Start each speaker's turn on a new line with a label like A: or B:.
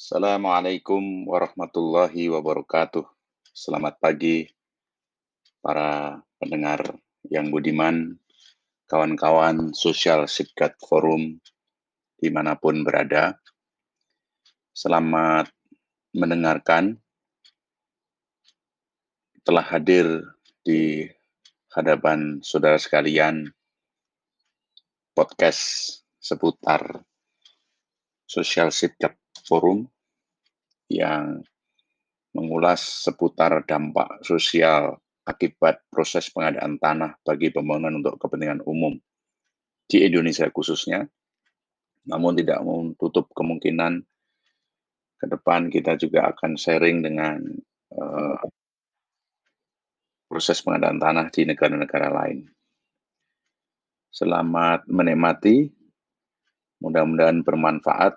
A: Assalamualaikum warahmatullahi wabarakatuh. Selamat pagi para pendengar yang budiman, kawan-kawan Social Safeguard Forum di mana pun berada. Selamat mendengarkan. Telah hadir di hadapan saudara sekalian podcast seputar Social Safeguard Forum yang mengulas seputar dampak sosial akibat proses pengadaan tanah bagi pembangunan untuk kepentingan umum di Indonesia khususnya. Namun tidak menutup kemungkinan ke depan kita juga akan sharing dengan uh, proses pengadaan tanah di negara-negara lain. Selamat menikmati, mudah-mudahan bermanfaat